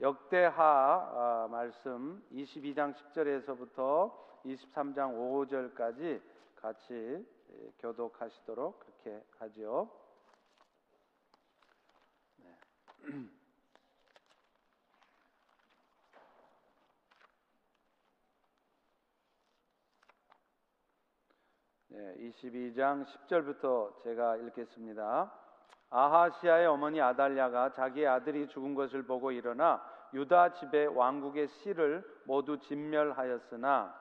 역대하 아, 말씀 22장 10절에서부터 23장 5절까지 같이 예, 교독하시도록 그렇게 하지요. 네. 네, 22장 10절부터 제가 읽겠습니다. 아하시아의 어머니 아달랴가 자기의 아들이 죽은 것을 보고 일어나 유다 집의 왕국의 씨를 모두 진멸하였으나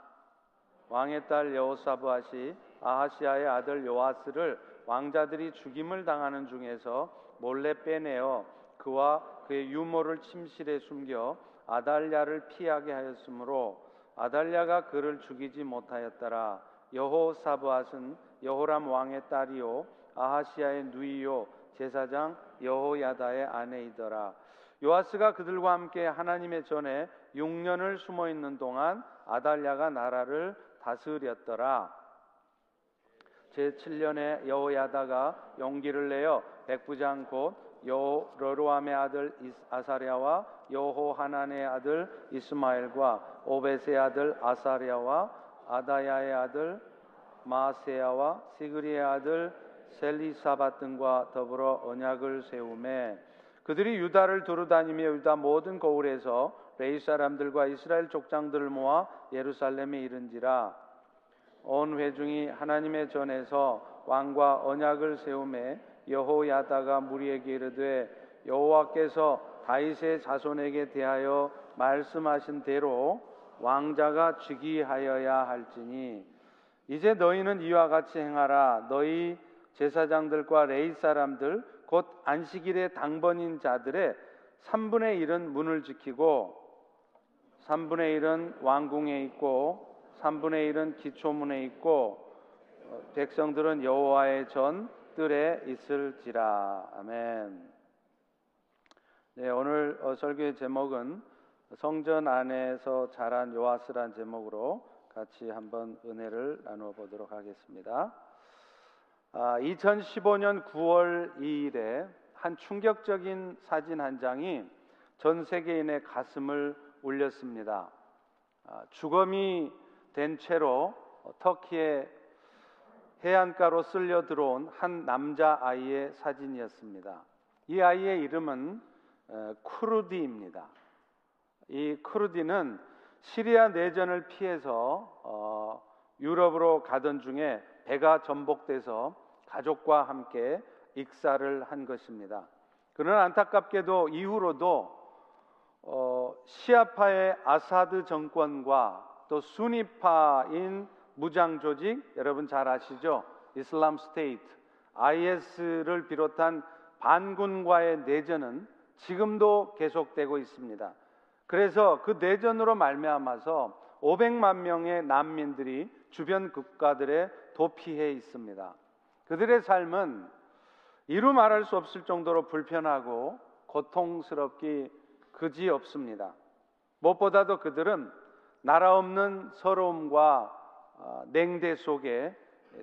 왕의 딸 여호사브앗이 아하시아의 아들 요아스를 왕자들이 죽임을 당하는 중에서 몰래 빼내어 그와 그의 유모를 침실에 숨겨 아달랴를 피하게 하였으므로 아달랴가 그를 죽이지 못하였더라. 여호사브앗은 여호람 왕의 딸이요 아하시아의 누이요 제사장 여호야다의 아내이더라. 요아스가 그들과 함께 하나님의 전에 6년을 숨어 있는 동안 아달랴가 나라를 다스렸더라. 제 7년에 여호야다가 용기를 내어 백부장 곧 여로로암의 아들 아사랴와 여호하난의 아들 이스마엘과 오베스의 아들 아사랴와 아다야의 아들 마세야와 시그리의 아들 셀리사밧 등과 더불어 언약을 세우매 그들이 유다를 두루다니며 유다 모든 거울에서 레이 사람들과 이스라엘 족장들을 모아 예루살렘에 이른지라. 온 회중이 하나님의 전에서 왕과 언약을 세우매 여호야다가 무리에게 이르되 여호와께서 다윗의 자손에게 대하여 말씀하신 대로 왕자가 즉위하여야 할지니. 이제 너희는 이와 같이 행하라. 너희 제사장들과 레이 사람들 곧 안식일의 당번인 자들의 3분의 1은 문을 지키고 3분의 1은 왕궁에 있고 3분의 1은 기초문에 있고 어, 백성들은 여호와의 전 뜰에 있을지라 아멘. 네, 오늘 어, 설교의 제목은 성전 안에서 자란 요아스란 제목으로 같이 한번 은혜를 나누어 보도록 하겠습니다. 2015년 9월 2일에 한 충격적인 사진 한 장이 전 세계인의 가슴을 울렸습니다. 아, 주검이 된 채로 터키의 해안가로 쓸려 들어온 한 남자 아이의 사진이었습니다. 이 아이의 이름은 쿠르디입니다. 이 쿠르디는 시리아 내전을 피해서 어, 유럽으로 가던 중에 배가 전복돼서 가족과 함께 익사를 한 것입니다. 그러나 안타깝게도 이후로도 어, 시아파의 아사드 정권과 또 수니파인 무장 조직 여러분 잘 아시죠? 이슬람 스테이트 IS를 비롯한 반군과의 내전은 지금도 계속되고 있습니다. 그래서 그 내전으로 말미암아서 500만 명의 난민들이 주변 국가들에 도피해 있습니다. 그들의 삶은 이루 말할 수 없을 정도로 불편하고 고통스럽기 그지 없습니다. 무엇보다도 그들은 나라 없는 서러움과 어, 냉대 속에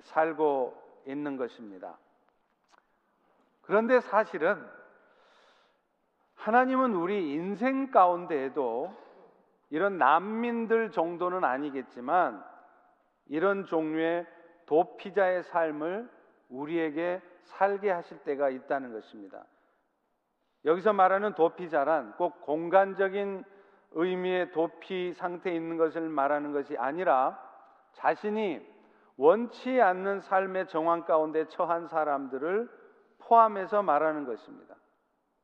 살고 있는 것입니다. 그런데 사실은 하나님은 우리 인생 가운데에도 이런 난민들 정도는 아니겠지만 이런 종류의 도피자의 삶을 우리에게 살게 하실 때가 있다는 것입니다. 여기서 말하는 도피자란 꼭 공간적인 의미의 도피 상태에 있는 것을 말하는 것이 아니라 자신이 원치 않는 삶의 정황 가운데 처한 사람들을 포함해서 말하는 것입니다.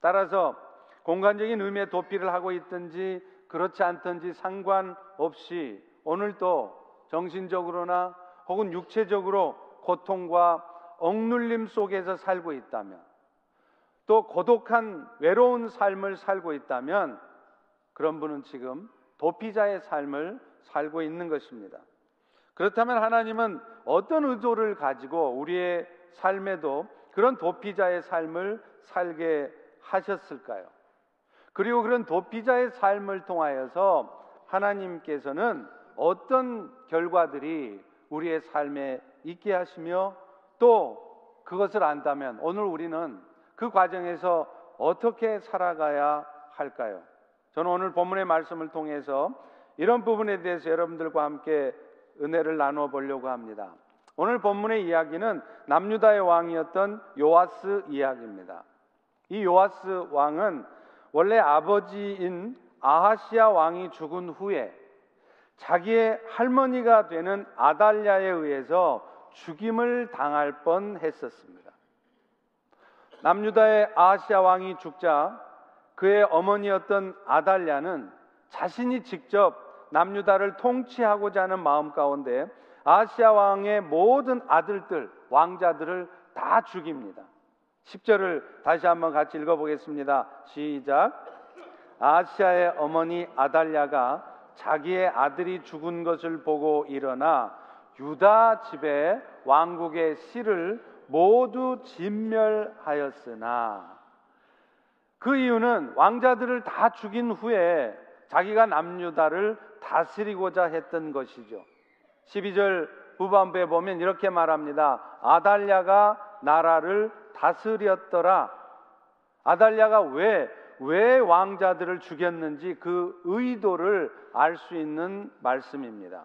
따라서 공간적인 의미의 도피를 하고 있든지 그렇지 않든지 상관없이 오늘도 정신적으로나 혹은 육체적으로 고통과 억눌림 속에서 살고 있다면 또 고독한 외로운 삶을 살고 있다면 그런 분은 지금 도피자의 삶을 살고 있는 것입니다. 그렇다면 하나님은 어떤 의도를 가지고 우리의 삶에도 그런 도피자의 삶을 살게 하셨을까요? 그리고 그런 도피자의 삶을 통하여서 하나님께서는 어떤 결과들이 우리의 삶에 있게 하시며 또 그것을 안다면 오늘 우리는 그 과정에서 어떻게 살아가야 할까요? 저는 오늘 본문의 말씀을 통해서 이런 부분에 대해서 여러분들과 함께 은혜를 나누어 보려고 합니다. 오늘 본문의 이야기는 남유다의 왕이었던 요아스 이야기입니다. 이 요아스 왕은 원래 아버지인 아하시아 왕이 죽은 후에 자기의 할머니가 되는 아달랴에 의해서 죽임을 당할 뻔 했었습니다. 남유다의 아하시아 왕이 죽자 그의 어머니였던 아달랴는 자신이 직접 남유다를 통치하고자 하는 마음 가운데 아시아 왕의 모든 아들들, 왕자들을 다 죽입니다. 10절을 다시 한번 같이 읽어보겠습니다. 시작. 아시아의 어머니 아달랴가 자기의 아들이 죽은 것을 보고 일어나 유다 집에 왕국의 씨를 모두 진멸하였으나 그 이유는 왕자들을 다 죽인 후에 자기가 남유다를 다스리고자 했던 것이죠. 12절 후반부에 보면 이렇게 말합니다. 아달랴가 나라를 다스렸더라. 아달랴가 왜, 왜 왕자들을 죽였는지 그 의도를 알 수 있는 말씀입니다.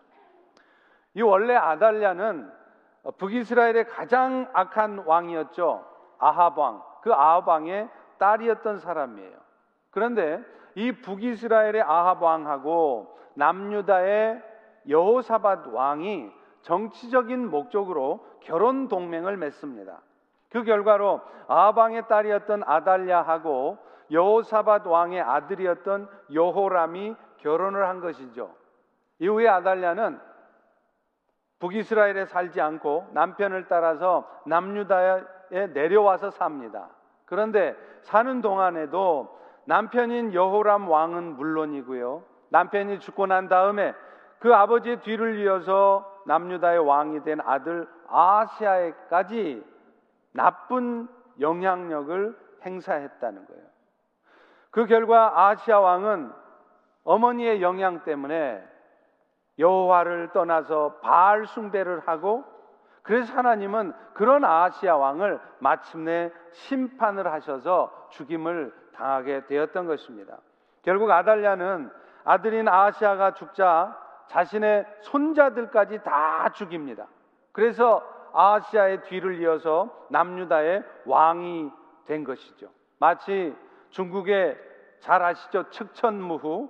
이 원래 아달랴는 북이스라엘의 가장 악한 왕이었죠. 아합 왕. 그 아합 왕의 딸이었던 사람이에요. 그런데 이 북이스라엘의 아합 왕하고 남유다의 여호사밧 왕이 정치적인 목적으로 결혼 동맹을 맺습니다. 그 결과로 아합 왕의 딸이었던 아달랴하고 여호사밧 왕의 아들이었던 여호람이 결혼을 한 것이죠. 이후에 아달랴는 북이스라엘에 살지 않고 남편을 따라서 남유다에 내려와서 삽니다. 그런데 사는 동안에도 남편인 여호람 왕은 물론이고요. 남편이 죽고 난 다음에 그 아버지의 뒤를 이어서 남유다의 왕이 된 아들 아시아에까지 나쁜 영향력을 행사했다는 거예요. 그 결과 아시아 왕은 어머니의 영향 때문에 여호와를 떠나서 바알 숭배를 하고 그래서 하나님은 그런 아시아 왕을 마침내 심판을 하셔서 죽임을 당하게 되었던 것입니다. 결국 아달랴는 아들인 아시아가 죽자 자신의 손자들까지 다 죽입니다. 그래서 아시아의 뒤를 이어서 남유다의 왕이 된 것이죠. 마치 중국의 잘 아시죠? 측천무후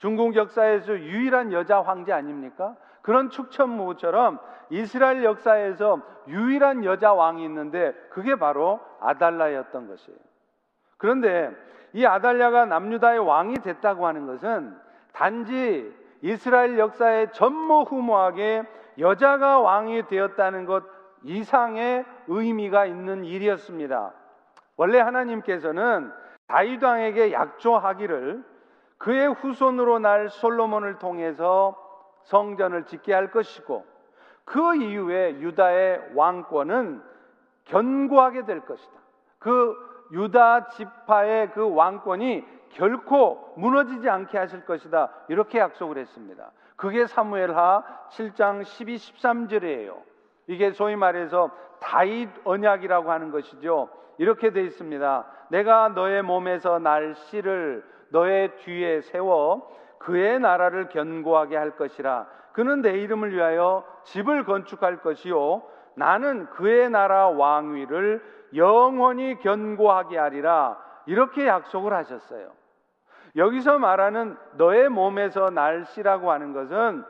중국 역사에서 유일한 여자 황제 아닙니까? 그런 축천무처럼 이스라엘 역사에서 유일한 여자 왕이 있는데 그게 바로 아달라였던 것이에요. 그런데 이 아달랴가 남유다의 왕이 됐다고 하는 것은 단지 이스라엘 역사에 전무후무하게 여자가 왕이 되었다는 것 이상의 의미가 있는 일이었습니다. 원래 하나님께서는 다윗 왕에게 약조하기를 그의 후손으로 날 솔로몬을 통해서 성전을 짓게 할 것이고 그 이후에 유다의 왕권은 견고하게 될 것이다. 그 유다 지파의 그 왕권이 결코 무너지지 않게 하실 것이다. 이렇게 약속을 했습니다. 그게 사무엘하 7장 12, 13절이에요. 이게 소위 말해서 다윗 언약이라고 하는 것이죠. 이렇게 되어 있습니다. 내가 너의 몸에서 날 씨를 너의 뒤에 세워 그의 나라를 견고하게 할 것이라. 그는 내 이름을 위하여 집을 건축할 것이요. 나는 그의 나라 왕위를 영원히 견고하게 하리라. 이렇게 약속을 하셨어요. 여기서 말하는 너의 몸에서 날 씨라고 하는 것은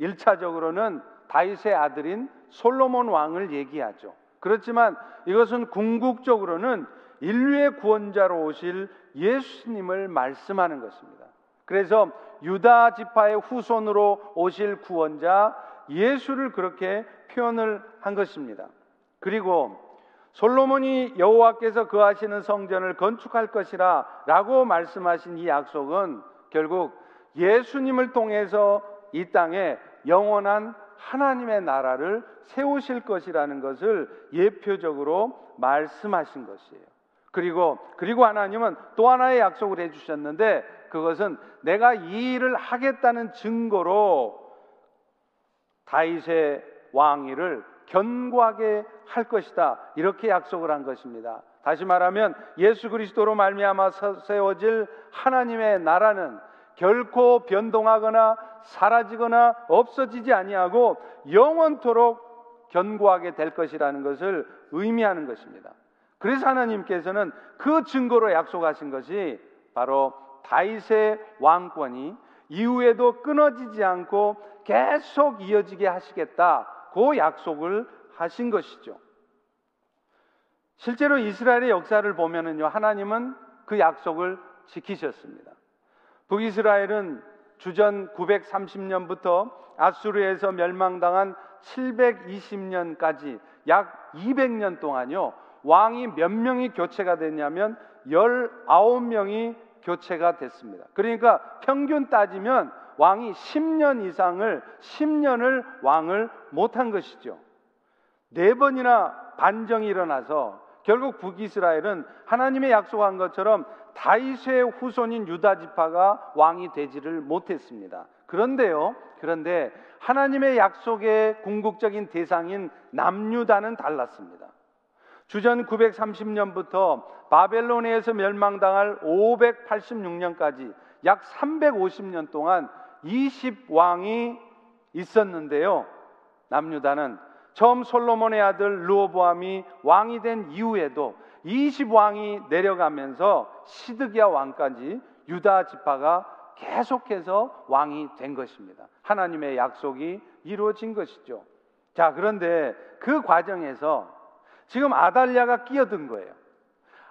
1차적으로는 다윗의 아들인 솔로몬 왕을 얘기하죠. 그렇지만 이것은 궁극적으로는 인류의 구원자로 오실 예수님을 말씀하는 것입니다. 그래서 유다 지파의 후손으로 오실 구원자 예수를 그렇게 표현을 한 것입니다. 그리고 솔로몬이 여호와께서 거하시는 성전을 건축할 것이라라고 말씀하신 이 약속은 결국 예수님을 통해서 이 땅에 영원한 하나님의 나라를 세우실 것이라는 것을 예표적으로 말씀하신 것이에요. 그리고 그리고 하나님은 또 하나의 약속을 해 주셨는데 그것은 내가 이 일을 하겠다는 증거로 다윗의 왕위를 견고하게 할 것이다. 이렇게 약속을 한 것입니다. 다시 말하면 예수 그리스도로 말미암아 세워질 하나님의 나라는 결코 변동하거나 사라지거나 없어지지 아니하고 영원토록 견고하게 될 것이라는 것을 의미하는 것입니다. 그래서 하나님께서는 그 증거로 약속하신 것이 바로 다윗의 왕권이 이후에도 끊어지지 않고 계속 이어지게 하시겠다. 그 약속을 하신 것이죠. 실제로 이스라엘의 역사를 보면은요, 하나님은 그 약속을 지키셨습니다. 북이스라엘은 주전 930년부터 아수르에서 멸망당한 720년까지 약 200년 동안요, 왕이 몇 명이 교체가 됐냐면 19명이 교체가 됐습니다. 그러니까 평균 따지면 왕이 10년 이상을 10년을 왕을 못한 것이죠. 네 번이나 반정이 일어나서 결국 북이스라엘은 하나님의 약속한 것처럼 다윗의 후손인 유다 지파가 왕이 되지를 못했습니다. 그런데요. 그런데 하나님의 약속의 궁극적인 대상인 남유다는 달랐습니다. 주전 930년부터 바벨론에서 멸망당할 586년까지 약 350년 동안 20왕이 있었는데요. 남유다는 처음 솔로몬의 아들 르호보암이 왕이 된 이후에도 20왕이 내려가면서 시드기야 왕까지 유다 지파가 계속해서 왕이 된 것입니다. 하나님의 약속이 이루어진 것이죠. 자, 그런데 그 과정에서 지금 아달랴가 끼어든 거예요.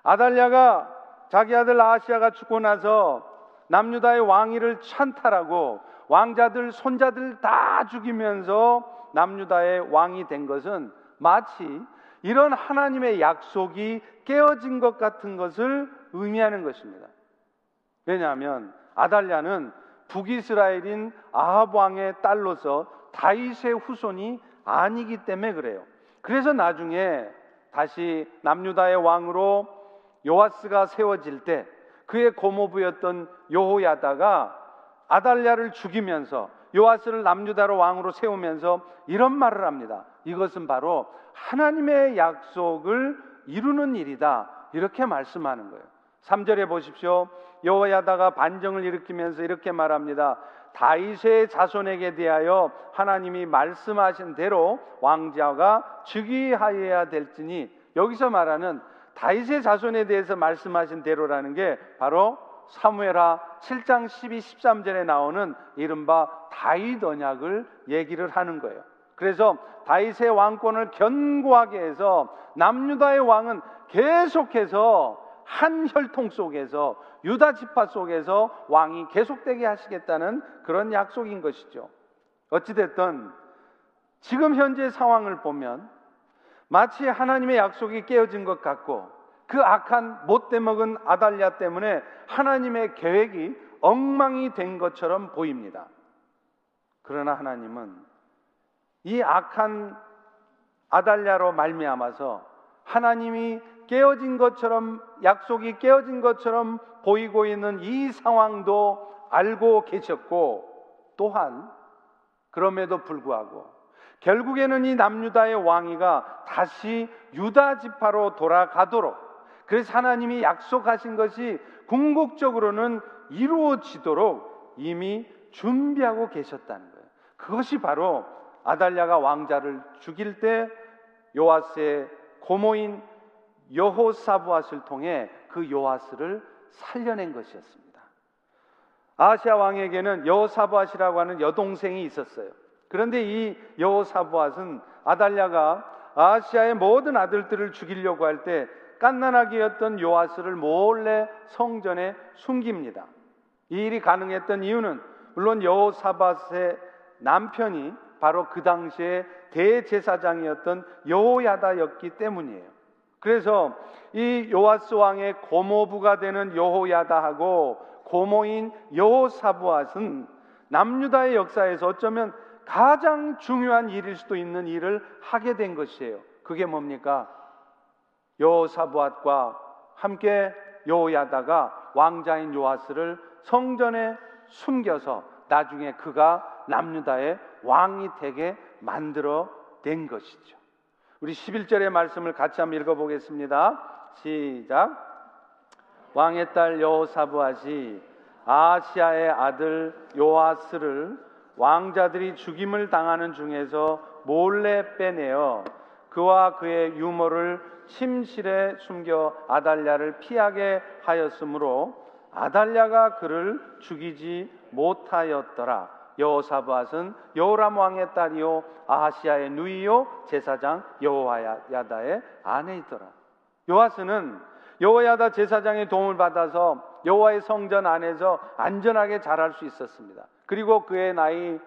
아달랴가 자기 아들 아시아가 죽고 나서 남유다의 왕위를 찬탈하고 왕자들 손자들 다 죽이면서 남유다의 왕이 된 것은 마치 이런 하나님의 약속이 깨어진 것 같은 것을 의미하는 것입니다. 왜냐하면 아달랴는 북이스라엘인 아합 왕의 딸로서 다윗의 후손이 아니기 때문에 그래요. 그래서 나중에 다시 남유다의 왕으로 요아스가 세워질 때 그의 고모부였던 여호야다가 아달랴를 죽이면서 요아스를 남유다로 왕으로 세우면서 이런 말을 합니다. 이것은 바로 하나님의 약속을 이루는 일이다. 이렇게 말씀하는 거예요. 3절에 보십시오. 여호야다가 반정을 일으키면서 이렇게 말합니다. 다윗의 자손에게 대하여 하나님이 말씀하신 대로 왕자가 즉위하여야 될지니 여기서 말하는 다윗의 자손에 대해서 말씀하신 대로라는 게 바로 사무엘하 7장 12, 13절에 나오는 이른바 다윗 언약을 얘기를 하는 거예요. 그래서 다윗의 왕권을 견고하게 해서 남유다의 왕은 계속해서 한 혈통 속에서 유다 지파 속에서 왕이 계속되게 하시겠다는 그런 약속인 것이죠. 어찌 됐든 지금 현재 상황을 보면 마치 하나님의 약속이 깨어진 것 같고 그 악한 못돼 먹은 아달랴 때문에 하나님의 계획이 엉망이 된 것처럼 보입니다. 그러나 하나님은 이 악한 아달랴로 말미암아서 하나님이 깨어진 것처럼 약속이 깨어진 것처럼 보이고 있는 이 상황도 알고 계셨고 또한 그럼에도 불구하고 결국에는 이 남유다의 왕위가 다시 유다 지파로 돌아가도록 그래서 하나님이 약속하신 것이 궁극적으로는 이루어지도록 이미 준비하고 계셨다는 거예요. 그것이 바로 아달랴가 왕자를 죽일 때 요아스의 고모인 여호사부앗을 통해 그 요아스를 살려낸 것이었습니다. 아시아 왕에게는 여호사부앗이라고 하는 여동생이 있었어요. 그런데 이 여호사부앗은 아달랴가 아시아의 모든 아들들을 죽이려고 할 때 깐난아기였던 요아스를 몰래 성전에 숨깁니다. 이 일이 가능했던 이유는 물론 여호사밧의 남편이 바로 그 당시에 대제사장이었던 여호야다였기 때문이에요. 그래서 이 요아스 왕의 고모부가 되는 여호야다하고 고모인 여호사부앗은 남유다의 역사에서 어쩌면 가장 중요한 일일 수도 있는 일을 하게 된 것이에요. 그게 뭡니까? 여호사부앗과 함께 여호야다가 왕자인 요아스를 성전에 숨겨서 나중에 그가 남유다의 왕이 되게 만들어 낸 것이죠. 우리 11절의 말씀을 같이 한번 읽어보겠습니다. 시작. 왕의 딸 여호사부아시 아시아의 아들 요아스를 왕자들이 죽임을 당하는 중에서 몰래 빼내어 그와 그의 유모를 침실에 숨겨 아달랴를 피하게 하였으므로 아달랴가 그를 죽이지 못하였더라. 여호사밧은 여호람 왕의 딸이요 아하시아의 누이요 제사장 여호야다의 아내이더라. 요아스는 여호야다 제사장의 도움을 받아서 여호와의 성전 안에서 안전하게 자랄 수 있었습니다. 그리고 그의 나이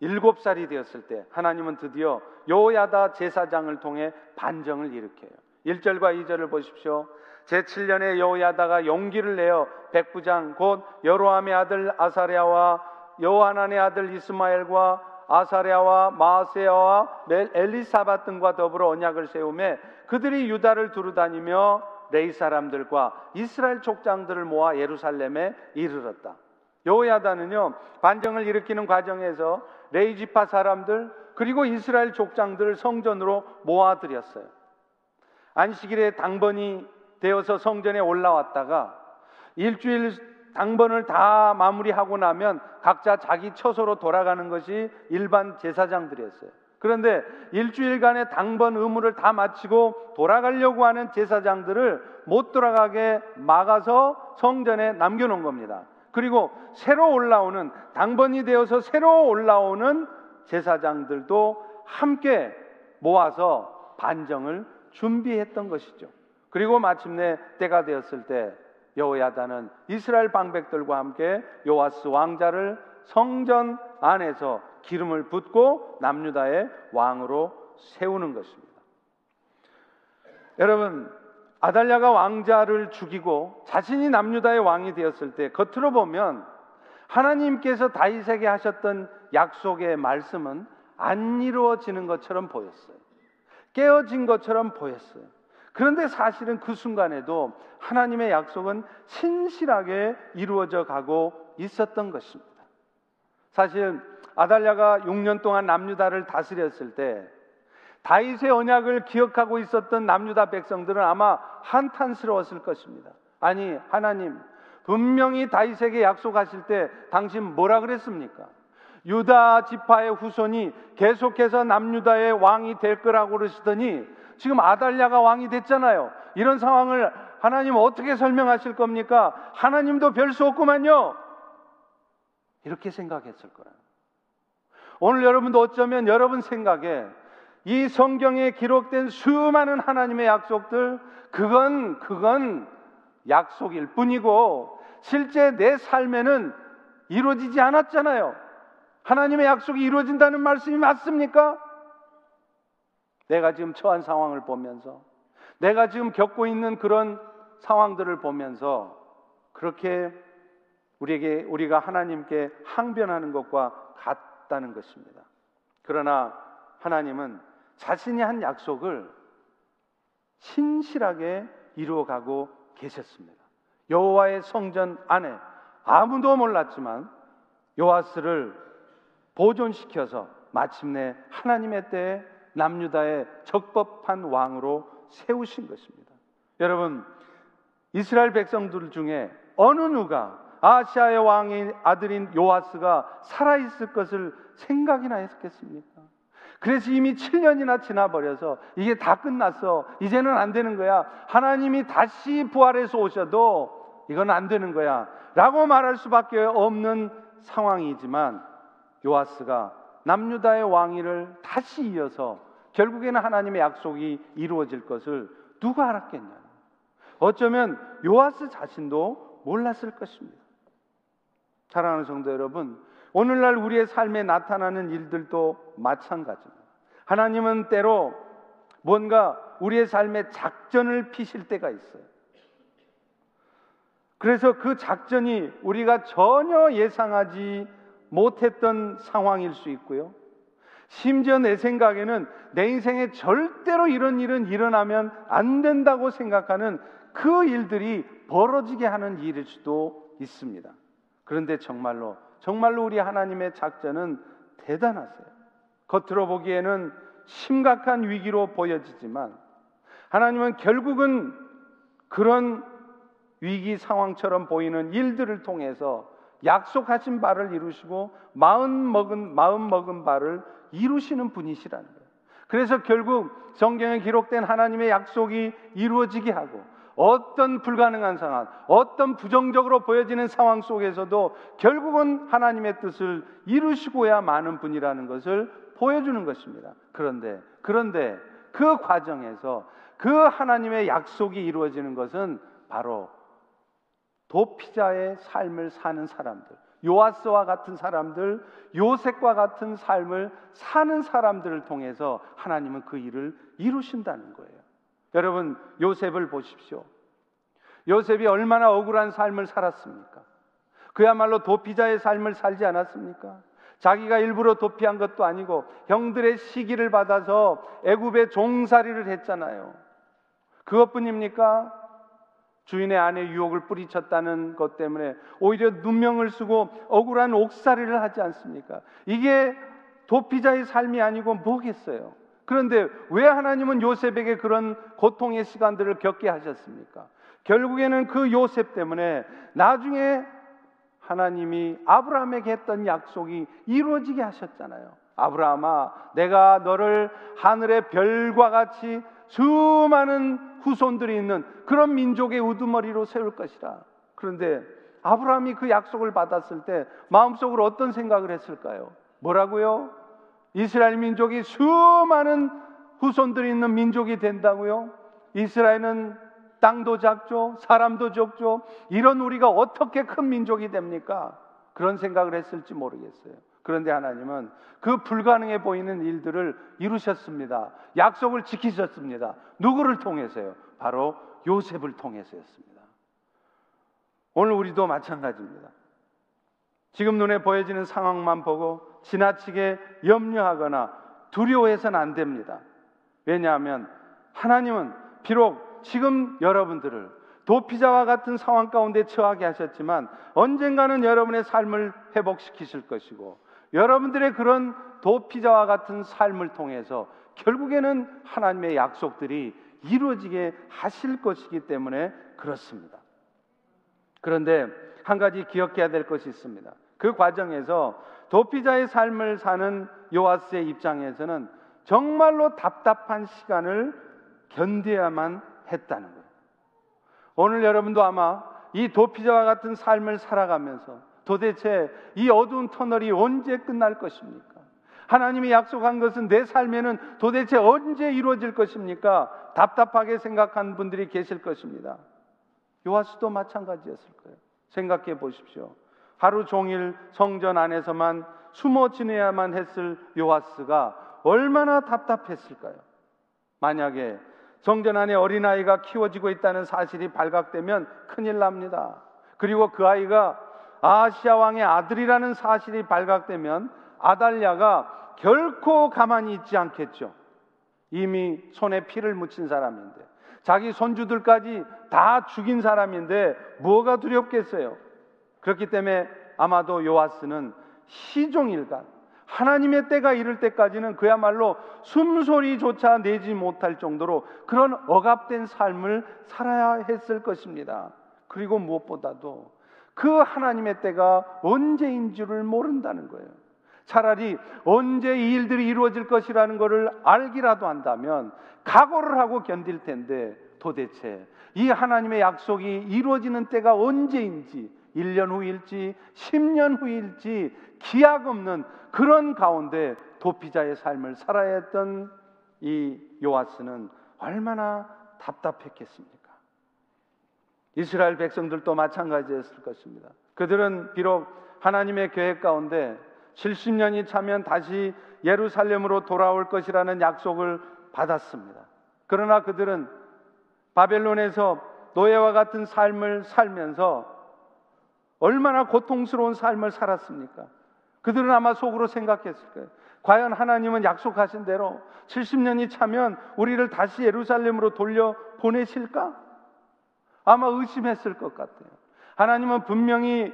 일곱 살이 되었을 때 하나님은 드디어 여호야다 제사장을 통해 반정을 일으켜요. 1절과 2절을 보십시오. 제7년에 여호야다가 용기를 내어 백부장 곧 여로함의 아들 아사랴와 여호하난의 아들 이스마엘과 아사랴와 마세야와 엘리사밧 등과 더불어 언약을 세우며 그들이 유다를 두루다니며 레이 사람들과 이스라엘 족장들을 모아 예루살렘에 이르렀다. 여호야다는요 반정을 일으키는 과정에서 레이 지파 사람들 그리고 이스라엘 족장들을 성전으로 모아들였어요. 안식일에 당번이 되어서 성전에 올라왔다가 일주일 당번을 다 마무리하고 나면 각자 자기 처소로 돌아가는 것이 일반 제사장들이었어요. 그런데 일주일간의 당번 의무를 다 마치고 돌아가려고 하는 제사장들을 못 돌아가게 막아서 성전에 남겨놓은 겁니다. 그리고 새로 올라오는 당번이 되어서 새로 올라오는 제사장들도 함께 모아서 반정을 준비했던 것이죠. 그리고 마침내 때가 되었을 때 여호야다는 이스라엘 방백들과 함께 요아스 왕자를 성전 안에서 기름을 붓고 남유다의 왕으로 세우는 것입니다. 여러분 아달랴가 왕자를 죽이고 자신이 남유다의 왕이 되었을 때 겉으로 보면 하나님께서 다윗에게 하셨던 약속의 말씀은 안 이루어지는 것처럼 보였어요. 깨어진 것처럼 보였어요. 그런데 사실은 그 순간에도 하나님의 약속은 신실하게 이루어져 가고 있었던 것입니다. 사실 아달랴가 6년 동안 남유다를 다스렸을 때 다윗의 언약을 기억하고 있었던 남유다 백성들은 아마 한탄스러웠을 것입니다. 아니 하나님 분명히 다윗에게 약속하실 때 당신 뭐라 그랬습니까? 유다 지파의 후손이 계속해서 남유다의 왕이 될 거라고 그러시더니 지금 아달랴가 왕이 됐잖아요. 이런 상황을 하나님 어떻게 설명하실 겁니까? 하나님도 별 수 없구만요. 이렇게 생각했을 거예요. 오늘 여러분도 어쩌면 여러분 생각에 이 성경에 기록된 수많은 하나님의 약속들, 그건, 그건 약속일 뿐이고, 실제 내 삶에는 이루어지지 않았잖아요. 하나님의 약속이 이루어진다는 말씀이 맞습니까? 내가 지금 처한 상황을 보면서 내가 지금 겪고 있는 그런 상황들을 보면서 그렇게 우리에게 우리가 하나님께 항변하는 것과 같다는 것입니다. 그러나 하나님은 자신이 한 약속을 신실하게 이루어가고 계셨습니다. 여호와의 성전 안에 아무도 몰랐지만 요아스를 보존시켜서 마침내 하나님의 때에 남유다의 적법한 왕으로 세우신 것입니다. 여러분, 이스라엘 백성들 중에 어느 누가 아시아의 왕의 아들인 요아스가 살아있을 것을 생각이나 했겠습니까? 그래서 이미 7년이나 지나버려서 이게 다 끝났어. 이제는 안 되는 거야. 하나님이 다시 부활해서 오셔도 이건 안 되는 거야. 라고 말할 수밖에 없는 상황이지만 요아스가 남유다의 왕위를 다시 이어서 결국에는 하나님의 약속이 이루어질 것을 누가 알았겠냐? 어쩌면 요아스 자신도 몰랐을 것입니다. 사랑하는 성도 여러분, 오늘날 우리의 삶에 나타나는 일들도 마찬가지입니다. 하나님은 때로 뭔가 우리의 삶에 작전을 피실 때가 있어요. 그래서 그 작전이 우리가 전혀 예상하지 못했던 상황일 수 있고요. 심지어 내 생각에는 내 인생에 절대로 이런 일은 일어나면 안 된다고 생각하는 그 일들이 벌어지게 하는 일일 수도 있습니다. 그런데 정말로, 정말로 우리 하나님의 작전은 대단하세요. 겉으로 보기에는 심각한 위기로 보여지지만 하나님은 결국은 그런 위기 상황처럼 보이는 일들을 통해서 약속하신 바를 이루시고 마음 먹은 마음 먹은 바를 이루시는 분이시라는 거예요. 그래서 결국 성경에 기록된 하나님의 약속이 이루어지게 하고 어떤 불가능한 상황, 어떤 부정적으로 보여지는 상황 속에서도 결국은 하나님의 뜻을 이루시고야 마는 분이라는 것을 보여주는 것입니다. 그런데, 그런데 그 과정에서 그 하나님의 약속이 이루어지는 것은 바로 도피자의 삶을 사는 사람들, 요아스와 같은 사람들, 요셉과 같은 삶을 사는 사람들을 통해서 하나님은 그 일을 이루신다는 거예요. 여러분, 요셉을 보십시오. 요셉이 얼마나 억울한 삶을 살았습니까? 그야말로 도피자의 삶을 살지 않았습니까? 자기가 일부러 도피한 것도 아니고 형들의 시기를 받아서 애굽의 종살이를 했잖아요. 그것뿐입니까? 주인의 아내 유혹을 뿌리쳤다는 것 때문에 오히려 눈명을 쓰고 억울한 옥살이를 하지 않습니까? 이게 도피자의 삶이 아니고 뭐겠어요? 그런데 왜 하나님은 요셉에게 그런 고통의 시간들을 겪게 하셨습니까? 결국에는 그 요셉 때문에 나중에 하나님이 아브라함에게 했던 약속이 이루어지게 하셨잖아요. 아브라함아, 내가 너를 하늘의 별과 같이 수많은 후손들이 있는 그런 민족의 우두머리로 세울 것이라. 그런데 아브라함이 그 약속을 받았을 때 마음속으로 어떤 생각을 했을까요? 뭐라고요? 이스라엘 민족이 수많은 후손들이 있는 민족이 된다고요? 이스라엘은 땅도 작죠, 사람도 적죠. 이런 우리가 어떻게 큰 민족이 됩니까? 그런 생각을 했을지 모르겠어요. 그런데 하나님은 그 불가능해 보이는 일들을 이루셨습니다. 약속을 지키셨습니다. 누구를 통해서요? 바로 요셉을 통해서였습니다. 오늘 우리도 마찬가지입니다. 지금 눈에 보여지는 상황만 보고 지나치게 염려하거나 두려워해서는 안 됩니다. 왜냐하면 하나님은 비록 지금 여러분들을 도피자와 같은 상황 가운데 처하게 하셨지만 언젠가는 여러분의 삶을 회복시키실 것이고 여러분들의 그런 도피자와 같은 삶을 통해서 결국에는 하나님의 약속들이 이루어지게 하실 것이기 때문에 그렇습니다. 그런데 한 가지 기억해야 될 것이 있습니다. 그 과정에서 도피자의 삶을 사는 요아스의 입장에서는 정말로 답답한 시간을 견뎌야만 했다는 거예요. 오늘 여러분도 아마 이 도피자와 같은 삶을 살아가면서 도대체 이 어두운 터널이 언제 끝날 것입니까? 하나님이 약속한 것은 내 삶에는 도대체 언제 이루어질 것입니까? 답답하게 생각한 분들이 계실 것입니다. 요하스도 마찬가지였을 거예요. 생각해 보십시오. 하루 종일 성전 안에서만 숨어 지내야만 했을 요하스가 얼마나 답답했을까요? 만약에 성전 안에 어린아이가 키워지고 있다는 사실이 발각되면 큰일 납니다. 그리고 그 아이가 아시아 왕의 아들이라는 사실이 발각되면 아달랴가 결코 가만히 있지 않겠죠. 이미 손에 피를 묻힌 사람인데 자기 손주들까지 다 죽인 사람인데 뭐가 두렵겠어요? 그렇기 때문에 아마도 요아스는 시종일관 하나님의 때가 이를 때까지는 그야말로 숨소리조차 내지 못할 정도로 그런 억압된 삶을 살아야 했을 것입니다. 그리고 무엇보다도 그 하나님의 때가 언제인 줄을 모른다는 거예요. 차라리 언제 이 일들이 이루어질 것이라는 것을 알기라도 한다면 각오를 하고 견딜 텐데 도대체 이 하나님의 약속이 이루어지는 때가 언제인지 1년 후일지 10년 후일지 기약 없는 그런 가운데 도피자의 삶을 살아야 했던 이 요아스는 얼마나 답답했겠습니까? 이스라엘 백성들도 마찬가지였을 것입니다. 그들은 비록 하나님의 계획 가운데 70년이 차면 다시 예루살렘으로 돌아올 것이라는 약속을 받았습니다. 그러나 그들은 바벨론에서 노예와 같은 삶을 살면서 얼마나 고통스러운 삶을 살았습니까? 그들은 아마 속으로 생각했을 거예요. 과연 하나님은 약속하신 대로 70년이 차면 우리를 다시 예루살렘으로 돌려 보내실까? 아마 의심했을 것 같아요. 하나님은 분명히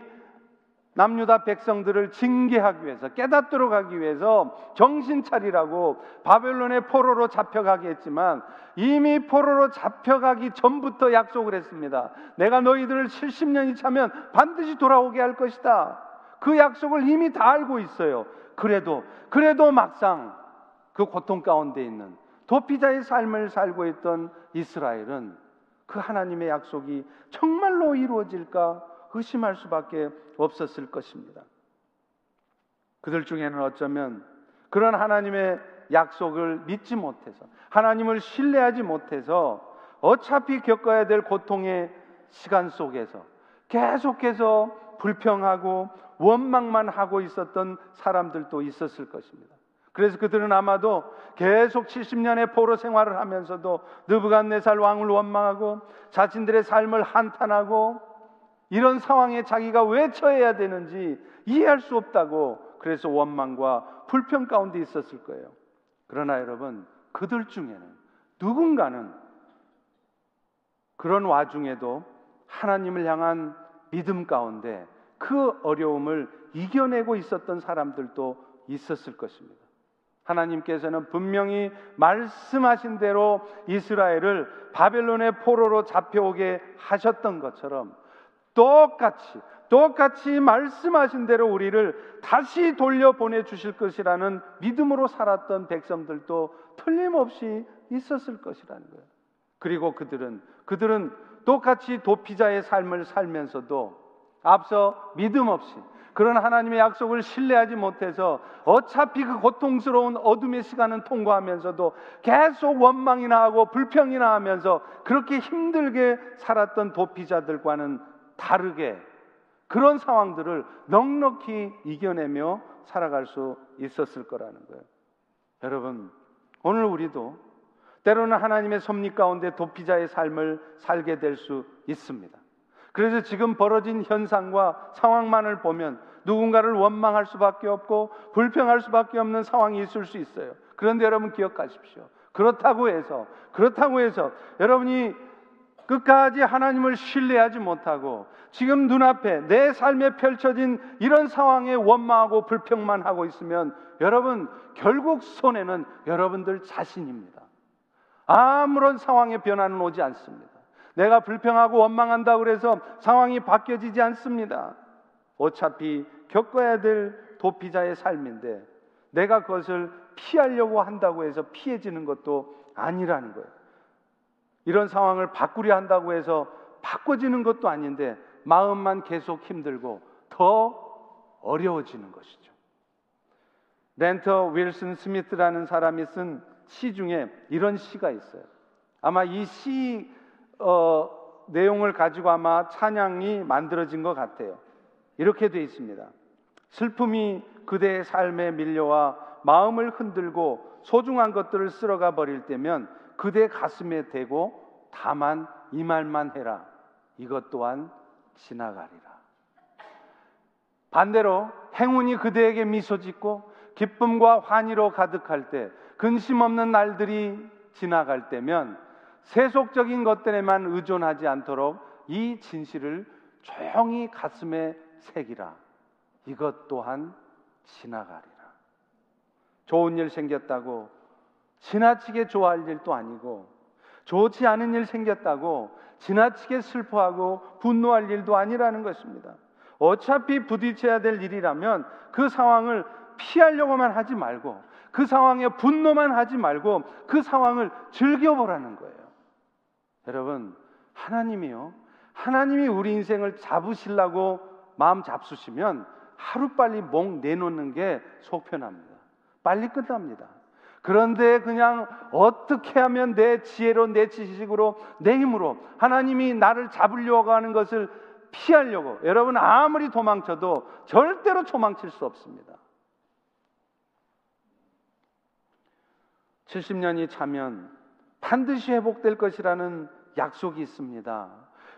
남유다 백성들을 징계하기 위해서 깨닫도록 하기 위해서 정신 차리라고 바벨론의 포로로 잡혀가게 했지만 이미 포로로 잡혀가기 전부터 약속을 했습니다. 내가 너희들을 70년이 차면 반드시 돌아오게 할 것이다. 그 약속을 이미 다 알고 있어요. 그래도 그래도 막상 그 고통 가운데 있는 도피자의 삶을 살고 있던 이스라엘은 그 하나님의 약속이 정말로 이루어질까 의심할 수밖에 없었을 것입니다. 그들 중에는 어쩌면 그런 하나님의 약속을 믿지 못해서 하나님을 신뢰하지 못해서 어차피 겪어야 될 고통의 시간 속에서 계속해서 불평하고 원망만 하고 있었던 사람들도 있었을 것입니다. 그래서 그들은 아마도 계속 70년의 포로 생활을 하면서도 느부갓네살 왕을 원망하고 자신들의 삶을 한탄하고 이런 상황에 자기가 왜 처해야 되는지 이해할 수 없다고 그래서 원망과 불평 가운데 있었을 거예요. 그러나 여러분, 그들 중에는 누군가는 그런 와중에도 하나님을 향한 믿음 가운데 그 어려움을 이겨내고 있었던 사람들도 있었을 것입니다. 하나님께서는 분명히 말씀하신 대로 이스라엘을 바벨론의 포로로 잡혀오게 하셨던 것처럼 똑같이 똑같이 말씀하신 대로 우리를 다시 돌려 보내 주실 것이라는 믿음으로 살았던 백성들도 틀림없이 있었을 것이라는 거예요. 그리고 그들은 그들은 똑같이 도피자의 삶을 살면서도 앞서 믿음 없이 그런 하나님의 약속을 신뢰하지 못해서 어차피 그 고통스러운 어둠의 시간은 통과하면서도 계속 원망이나 하고 불평이나 하면서 그렇게 힘들게 살았던 도피자들과는 다르게 그런 상황들을 넉넉히 이겨내며 살아갈 수 있었을 거라는 거예요. 여러분, 오늘 우리도 때로는 하나님의 섭리 가운데 도피자의 삶을 살게 될 수 있습니다. 그래서 지금 벌어진 현상과 상황만을 보면 누군가를 원망할 수밖에 없고 불평할 수밖에 없는 상황이 있을 수 있어요. 그런데 여러분 기억하십시오. 그렇다고 해서 그렇다고 해서 여러분이 끝까지 하나님을 신뢰하지 못하고 지금 눈앞에 내 삶에 펼쳐진 이런 상황에 원망하고 불평만 하고 있으면 여러분 결국 손해는 여러분들 자신입니다. 아무런 상황의 변화는 오지 않습니다. 내가 불평하고 원망한다고 해서 상황이 바뀌어지지 않습니다. 어차피 겪어야 될 도피자의 삶인데 내가 그것을 피하려고 한다고 해서 피해지는 것도 아니라는 거예요. 이런 상황을 바꾸려 한다고 해서 바꿔지는 것도 아닌데 마음만 계속 힘들고 더 어려워지는 것이죠. 렌터 윌슨 스미스라는 사람이 쓴 시 중에 이런 시가 있어요. 아마 이 시 어, 내용을 가지고 아마 찬양이 만들어진 것 같아요. 이렇게 되어 있습니다. 슬픔이 그대의 삶에 밀려와 마음을 흔들고 소중한 것들을 쓸어가 버릴 때면 그대 가슴에 대고 다만 이 말만 해라. 이것 또한 지나가리라. 반대로 행운이 그대에게 미소 짓고 기쁨과 환희로 가득할 때 근심 없는 날들이 지나갈 때면 세속적인 것들에만 의존하지 않도록 이 진실을 조용히 가슴에 새기라. 이것 또한 지나가리라. 좋은 일 생겼다고 지나치게 좋아할 일도 아니고 좋지 않은 일 생겼다고 지나치게 슬퍼하고 분노할 일도 아니라는 것입니다. 어차피 부딪혀야 될 일이라면 그 상황을 피하려고만 하지 말고 그 상황에 분노만 하지 말고 그 상황을 즐겨보라는 거예요. 여러분, 하나님이요. 하나님이 우리 인생을 잡으시려고 마음 잡수시면 하루빨리 목 내놓는 게 속편합니다. 빨리 끝납니다. 그런데 그냥 어떻게 하면 내 지혜로, 내 지식으로, 내 힘으로 하나님이 나를 잡으려고 하는 것을 피하려고 여러분 아무리 도망쳐도 절대로 도망칠 수 없습니다. 70년이 차면 반드시 회복될 것이라는 약속이 있습니다.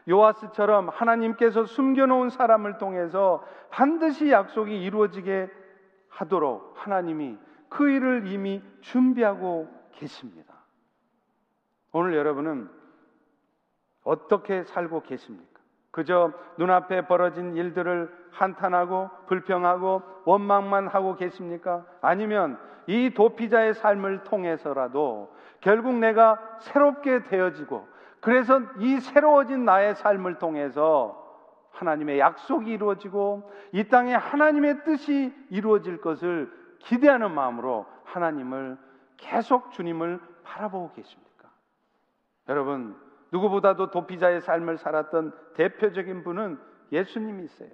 요아스처럼 하나님께서 숨겨놓은 사람을 통해서 반드시 약속이 이루어지게 하도록 하나님이 그 일을 이미 준비하고 계십니다. 오늘 여러분은 어떻게 살고 계십니까? 그저 눈앞에 벌어진 일들을 한탄하고 불평하고 원망만 하고 계십니까? 아니면 이 도피자의 삶을 통해서라도 결국 내가 새롭게 되어지고 그래서 이 새로워진 나의 삶을 통해서 하나님의 약속이 이루어지고 이 땅에 하나님의 뜻이 이루어질 것을 기대하는 마음으로 하나님을 계속 주님을 바라보고 계십니까? 여러분, 누구보다도 도피자의 삶을 살았던 대표적인 분은 예수님이세요.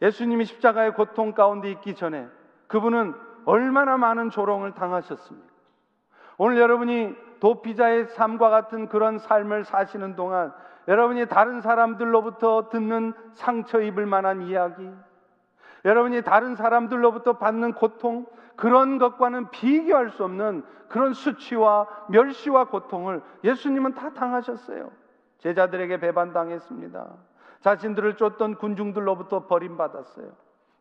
예수님이 십자가의 고통 가운데 있기 전에 그분은 얼마나 많은 조롱을 당하셨습니까? 오늘 여러분이 도피자의 삶과 같은 그런 삶을 사시는 동안 여러분이 다른 사람들로부터 듣는 상처 입을 만한 이야기, 여러분이 다른 사람들로부터 받는 고통, 그런 것과는 비교할 수 없는 그런 수치와 멸시와 고통을 예수님은 다 당하셨어요. 제자들에게 배반당했습니다. 자신들을 쫓던 군중들로부터 버림받았어요.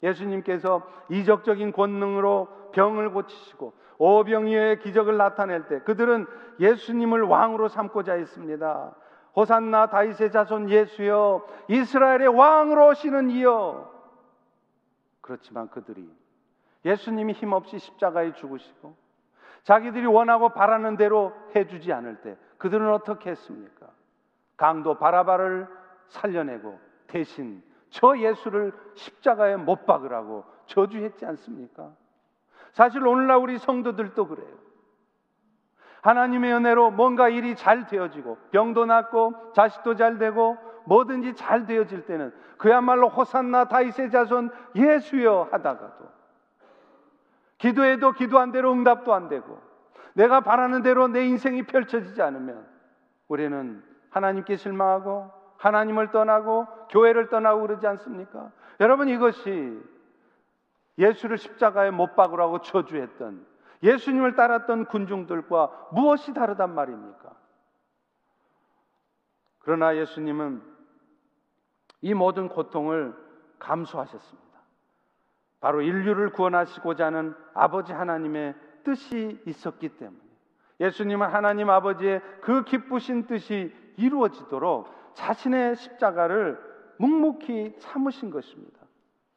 예수님께서 이적적인 권능으로 병을 고치시고 오병이어의 기적을 나타낼 때 그들은 예수님을 왕으로 삼고자 했습니다. 호산나 다윗의 자손 예수여 이스라엘의 왕으로 오시는 이여 그렇지만 그들이 예수님이 힘없이 십자가에 죽으시고 자기들이 원하고 바라는 대로 해주지 않을 때 그들은 어떻게 했습니까? 강도 바라바를 살려내고 대신 저 예수를 십자가에 못 박으라고 저주했지 않습니까? 사실 오늘날 우리 성도들도 그래요. 하나님의 은혜로 뭔가 일이 잘 되어지고 병도 낫고 자식도 잘 되고 뭐든지 잘 되어질 때는 그야말로 호산나 다윗의 자손 예수여 하다가도 기도해도 기도한 대로 응답도 안 되고 내가 바라는 대로 내 인생이 펼쳐지지 않으면 우리는 하나님께 실망하고 하나님을 떠나고 교회를 떠나고 그러지 않습니까? 여러분 이것이 예수를 십자가에 못 박으라고 저주했던 예수님을 따랐던 군중들과 무엇이 다르단 말입니까? 그러나 예수님은 이 모든 고통을 감수하셨습니다. 바로 인류를 구원하시고자 하는 아버지 하나님의 뜻이 있었기 때문에 예수님은 하나님 아버지의 그 기쁘신 뜻이 이루어지도록 자신의 십자가를 묵묵히 참으신 것입니다.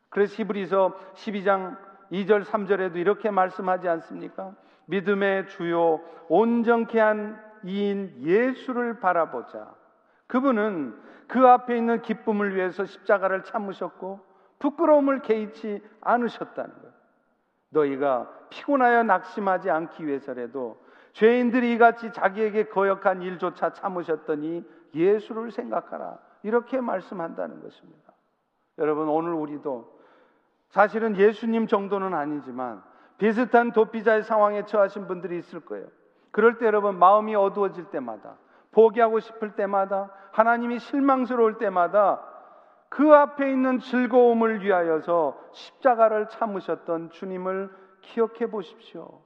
그래서 히브리서 12장 2절 3절에도 이렇게 말씀하지 않습니까? 믿음의 주요 온전케 한 이인 예수를 바라보자. 그분은 그 앞에 있는 기쁨을 위해서 십자가를 참으셨고 부끄러움을 개의치 않으셨다는 것. 너희가 피곤하여 낙심하지 않기 위해서라도 죄인들이 이같이 자기에게 거역한 일조차 참으셨더니 예수를 생각하라. 이렇게 말씀한다는 것입니다. 여러분, 오늘 우리도 사실은 예수님 정도는 아니지만 비슷한 도피자의 상황에 처하신 분들이 있을 거예요. 그럴 때 여러분 마음이 어두워질 때마다 포기하고 싶을 때마다 하나님이 실망스러울 때마다 그 앞에 있는 즐거움을 위하여서 십자가를 참으셨던 주님을 기억해 보십시오.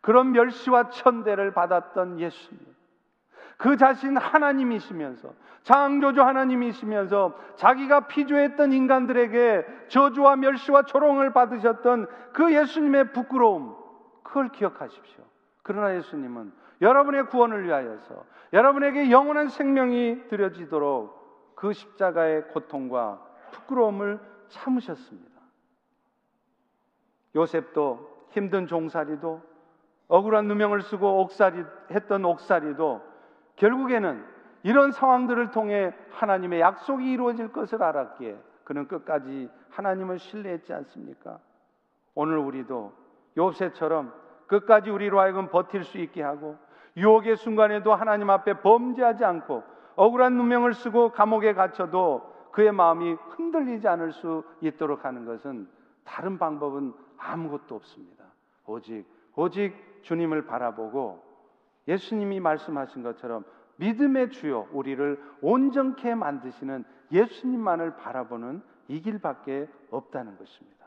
그런 멸시와 천대를 받았던 예수님. 그 자신 하나님이시면서 창조주 하나님이시면서 자기가 피조했던 인간들에게 저주와 멸시와 조롱을 받으셨던 그 예수님의 부끄러움 그걸 기억하십시오. 그러나 예수님은 여러분의 구원을 위하여서 여러분에게 영원한 생명이 드려지도록 그 십자가의 고통과 부끄러움을 참으셨습니다. 요셉도 힘든 종살이도 억울한 누명을 쓰고 옥살이 했던 옥살이도 결국에는 이런 상황들을 통해 하나님의 약속이 이루어질 것을 알았기에 그는 끝까지 하나님을 신뢰했지 않습니까? 오늘 우리도 요셉처럼 끝까지 우리로 하여금 버틸 수 있게 하고 유혹의 순간에도 하나님 앞에 범죄하지 않고 억울한 누명을 쓰고 감옥에 갇혀도 그의 마음이 흔들리지 않을 수 있도록 하는 것은 다른 방법은 아무것도 없습니다. 오직 오직 주님을 바라보고 예수님이 말씀하신 것처럼 믿음의 주요 우리를 온전케 만드시는 예수님만을 바라보는 이 길밖에 없다는 것입니다.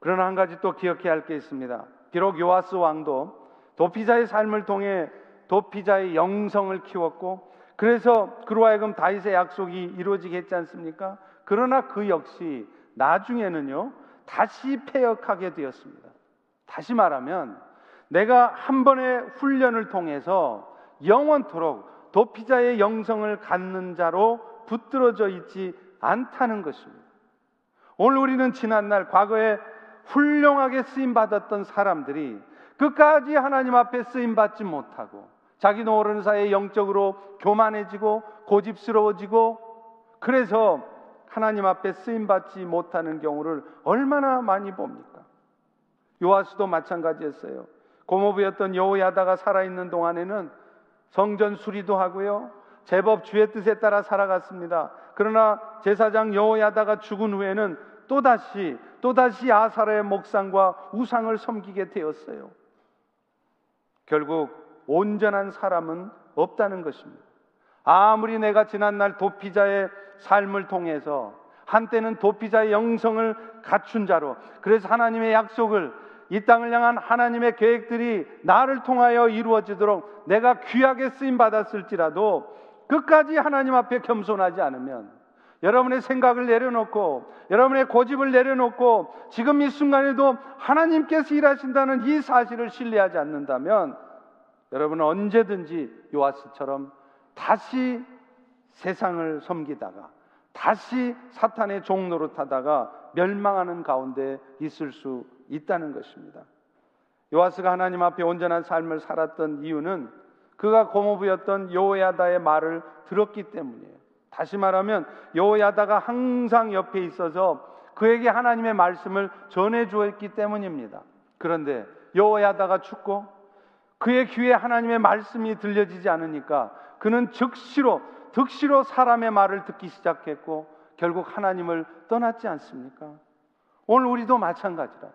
그러나 한 가지 또 기억해야 할 게 있습니다. 비록 요아스 왕도 도피자의 삶을 통해 도피자의 영성을 키웠고 그래서 그로 하여금 다윗의 약속이 이루어지게 했지 않습니까? 그러나 그 역시 나중에는요 다시 폐역하게 되었습니다. 다시 말하면 내가 한 번의 훈련을 통해서 영원토록 도피자의 영성을 갖는 자로 붙들어져 있지 않다는 것입니다. 오늘 우리는 지난날 과거에 훌륭하게 쓰임 받았던 사람들이 끝까지 하나님 앞에 쓰임 받지 못하고 자기 노릇 사이에 영적으로 교만해지고 고집스러워지고 그래서 하나님 앞에 쓰임 받지 못하는 경우를 얼마나 많이 봅니까? 요아스도 마찬가지였어요. 고모부였던 여호야다가 살아있는 동안에는 성전 수리도 하고요. 제법 주의 뜻에 따라 살아갔습니다. 그러나 제사장 여호야다가 죽은 후에는 또다시 또다시 아사라의 목상과 우상을 섬기게 되었어요. 결국 온전한 사람은 없다는 것입니다. 아무리 내가 지난날 도피자의 삶을 통해서 한때는 도피자의 영성을 갖춘 자로 그래서 하나님의 약속을 이 땅을 향한 하나님의 계획들이 나를 통하여 이루어지도록 내가 귀하게 쓰임 받았을지라도 끝까지 하나님 앞에 겸손하지 않으면 여러분의 생각을 내려놓고 여러분의 고집을 내려놓고 지금 이 순간에도 하나님께서 일하신다는 이 사실을 신뢰하지 않는다면 여러분은 언제든지 요아스처럼 다시 세상을 섬기다가 다시 사탄의 종로로 타다가 멸망하는 가운데 있을 수 있다는 것입니다. 요아스가 하나님 앞에 온전한 삶을 살았던 이유는 그가 고모부였던 여호야다의 말을 들었기 때문이에요. 다시 말하면 여호야다가 항상 옆에 있어서 그에게 하나님의 말씀을 전해 주었기 때문입니다. 그런데 여호야다가 죽고 그의 귀에 하나님의 말씀이 들려지지 않으니까 그는 즉시로 득시로 사람의 말을 듣기 시작했고 결국 하나님을 떠났지 않습니까? 오늘 우리도 마찬가지라.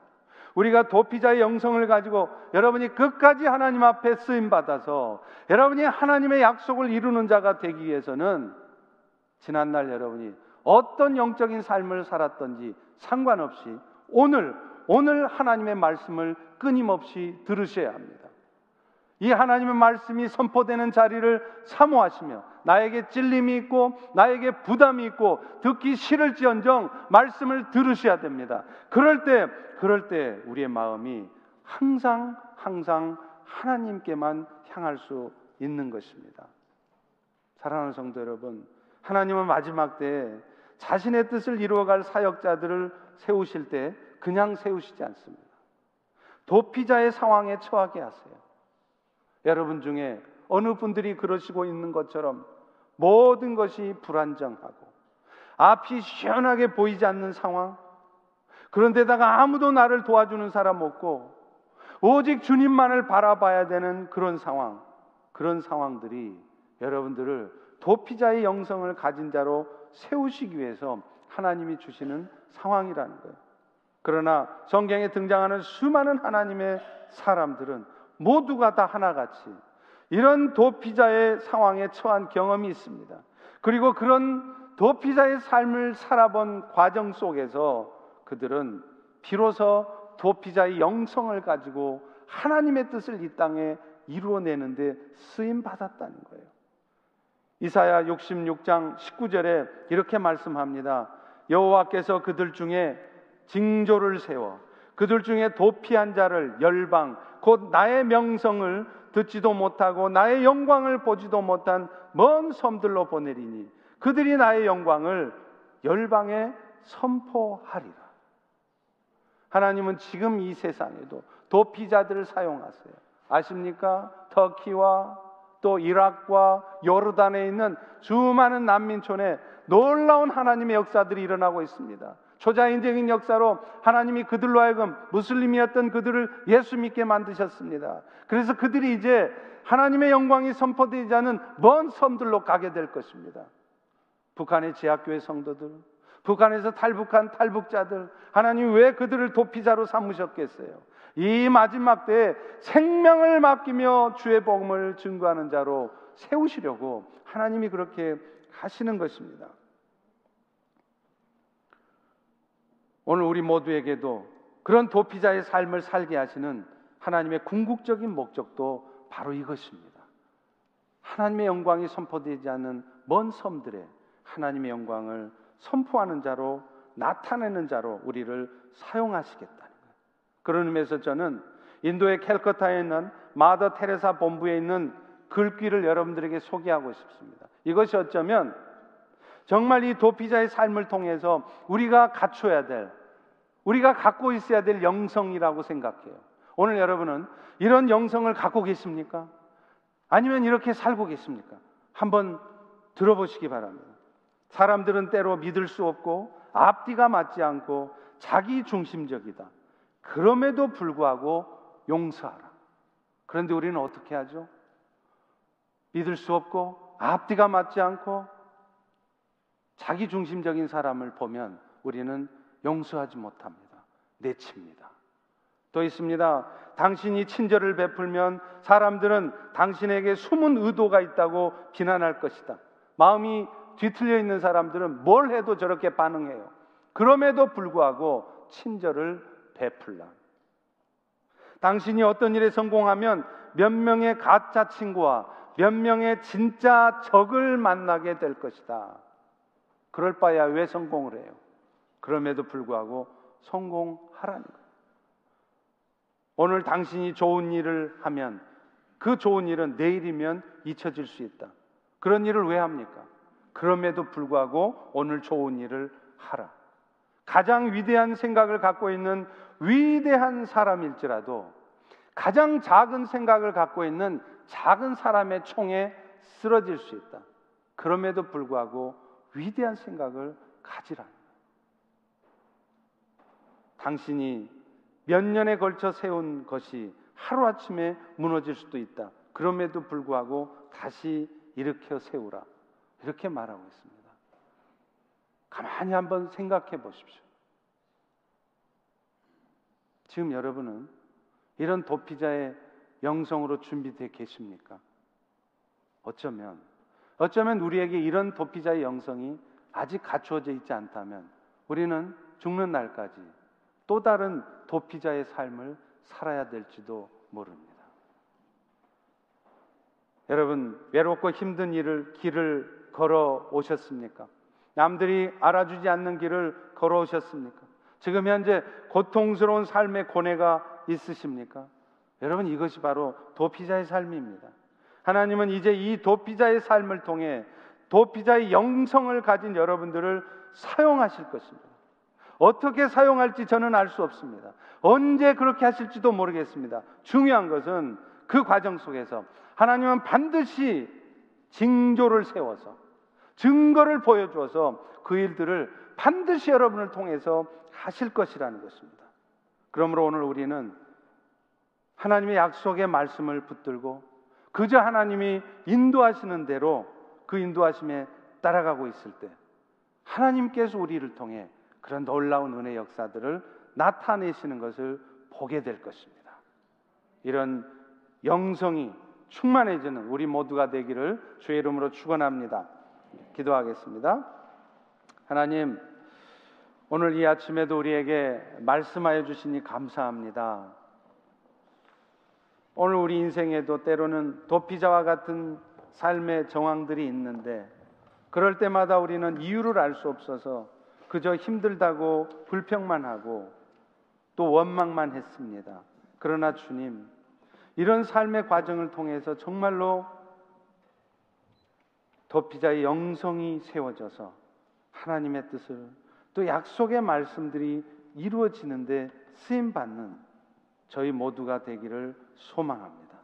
우리가 도피자의 영성을 가지고 여러분이 끝까지 하나님 앞에 쓰임 받아서 여러분이 하나님의 약속을 이루는 자가 되기 위해서는 지난날 여러분이 어떤 영적인 삶을 살았던지 상관없이 오늘 오늘 하나님의 말씀을 끊임없이 들으셔야 합니다. 이 하나님의 말씀이 선포되는 자리를 사모하시며 나에게 찔림이 있고 나에게 부담이 있고 듣기 싫을지언정 말씀을 들으셔야 됩니다. 그럴 때 그럴 때 우리의 마음이 항상 항상 하나님께만 향할 수 있는 것입니다. 사랑하는 성도 여러분, 하나님은 마지막 때 자신의 뜻을 이루어갈 사역자들을 세우실 때 그냥 세우시지 않습니다. 도피자의 상황에 처하게 하세요. 여러분 중에 어느 분들이 그러시고 있는 것처럼 모든 것이 불안정하고 앞이 시원하게 보이지 않는 상황, 그런데다가 아무도 나를 도와주는 사람 없고 오직 주님만을 바라봐야 되는 그런 상황, 그런 상황들이 여러분들을 도피자의 영성을 가진 자로 세우시기 위해서 하나님이 주시는 상황이라는 거예요. 그러나 성경에 등장하는 수많은 하나님의 사람들은 모두가 다 하나같이 이런 도피자의 상황에 처한 경험이 있습니다. 그리고 그런 도피자의 삶을 살아본 과정 속에서 그들은 비로소 도피자의 영성을 가지고 하나님의 뜻을 이 땅에 이루어내는데 쓰임 받았다는 거예요. 이사야 66장 19절에 이렇게 말씀합니다. 여호와께서 그들 중에 징조를 세워 그들 중에 도피한 자를 열방 곧 나의 명성을 듣지도 못하고 나의 영광을 보지도 못한 먼 섬들로 보내리니 그들이 나의 영광을 열방에 선포하리라. 하나님은 지금 이 세상에도 도피자들을 사용하세요. 아십니까? 터키와 또 이락과 요르단에 있는 수많은 난민촌에 놀라운 하나님의 역사들이 일어나고 있습니다. 초자연적인 역사로 하나님이 그들로 하여금 무슬림이었던 그들을 예수 믿게 만드셨습니다. 그래서 그들이 이제 하나님의 영광이 선포되지 않은 먼 섬들로 가게 될 것입니다. 북한의 제학교회 성도들, 북한에서 탈북한 탈북자들, 하나님 왜 그들을 도피자로 삼으셨겠어요? 이 마지막 때에 생명을 맡기며 주의 복음을 증거하는 자로 세우시려고 하나님이 그렇게 하시는 것입니다. 오늘 우리 모두에게도 그런 도피자의 삶을 살게 하시는 하나님의 궁극적인 목적도 바로 이것입니다. 하나님의 영광이 선포되지 않는 먼 섬들에 하나님의 영광을 선포하는 자로 나타내는 자로 우리를 사용하시겠다는 거예요. 그런 의미에서 저는 인도의 캘커타에 있는 마더 테레사 본부에 있는 글귀를 여러분들에게 소개하고 싶습니다. 이것이 어쩌면 정말 이 도피자의 삶을 통해서 우리가 갖춰야 될, 우리가 갖고 있어야 될 영성이라고 생각해요. 오늘 여러분은 이런 영성을 갖고 계십니까? 아니면 이렇게 살고 계십니까? 한번 들어보시기 바랍니다. 사람들은 때로 믿을 수 없고 앞뒤가 맞지 않고 자기 중심적이다. 그럼에도 불구하고 용서하라. 그런데 우리는 어떻게 하죠? 믿을 수 없고 앞뒤가 맞지 않고 자기 중심적인 사람을 보면 우리는 용서하지 못합니다. 내칩니다. 또 있습니다. 당신이 친절을 베풀면 사람들은 당신에게 숨은 의도가 있다고 비난할 것이다. 마음이 뒤틀려 있는 사람들은 뭘 해도 저렇게 반응해요. 그럼에도 불구하고 친절을 베풀라. 당신이 어떤 일에 성공하면 몇 명의 가짜 친구와 몇 명의 진짜 적을 만나게 될 것이다. 그럴 바야 왜 성공을 해요? 그럼에도 불구하고 성공하라는 거예요. 오늘 당신이 좋은 일을 하면 그 좋은 일은 내일이면 잊혀질 수 있다. 그런 일을 왜 합니까? 그럼에도 불구하고 오늘 좋은 일을 하라. 가장 위대한 생각을 갖고 있는 위대한 사람일지라도 가장 작은 생각을 갖고 있는 작은 사람의 총에 쓰러질 수 있다. 그럼에도 불구하고 위대한 생각을 가지라. 당신이 몇 년에 걸쳐 세운 것이 하루아침에 무너질 수도 있다. 그럼에도 불구하고 다시 일으켜 세우라. 이렇게 말하고 있습니다. 가만히 한번 생각해 보십시오. 지금 여러분은 이런 도피자의 영성으로 준비되어 계십니까? 어쩌면, 어쩌면 우리에게 이런 도피자의 영성이 아직 갖추어져 있지 않다면 우리는 죽는 날까지 또 다른 도피자의 삶을 살아야 될지도 모릅니다. 여러분, 외롭고 힘든 일을, 길을 걸어 오셨습니까? 남들이 알아주지 않는 길을 걸어 오셨습니까? 지금 현재 고통스러운 삶의 고뇌가 있으십니까? 여러분, 이것이 바로 도피자의 삶입니다. 하나님은 이제 이 도피자의 삶을 통해 도피자의 영성을 가진 여러분들을 사용하실 것입니다. 어떻게 사용할지 저는 알 수 없습니다. 언제 그렇게 하실지도 모르겠습니다. 중요한 것은 그 과정 속에서 하나님은 반드시 징조를 세워서 증거를 보여주어서 그 일들을 반드시 여러분을 통해서 하실 것이라는 것입니다. 그러므로 오늘 우리는 하나님의 약속의 말씀을 붙들고 그저 하나님이 인도하시는 대로 그 인도하심에 따라가고 있을 때 하나님께서 우리를 통해 그런 놀라운 은혜 역사들을 나타내시는 것을 보게 될 것입니다. 이런 영성이 충만해지는 우리 모두가 되기를 주의 이름으로 축원합니다. 기도하겠습니다. 하나님 오늘 이 아침에도 우리에게 말씀하여 주시니 감사합니다. 오늘 우리 인생에도 때로는 도피자와 같은 삶의 정황들이 있는데 그럴 때마다 우리는 이유를 알 수 없어서 그저 힘들다고 불평만 하고 또 원망만 했습니다. 그러나 주님, 이런 삶의 과정을 통해서 정말로 도피자의 영성이 세워져서 하나님의 뜻을 또 약속의 말씀들이 이루어지는데 쓰임 받는 저희 모두가 되기를 소망합니다.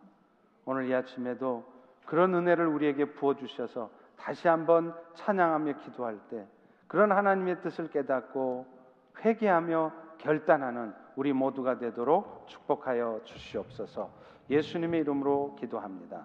오늘 이 아침에도 그런 은혜를 우리에게 부어 주셔서 다시 한번 찬양하며 기도할 때 그런 하나님의 뜻을 깨닫고 회개하며 결단하는 우리 모두가 되도록 축복하여 주시옵소서. 예수님의 이름으로 기도합니다.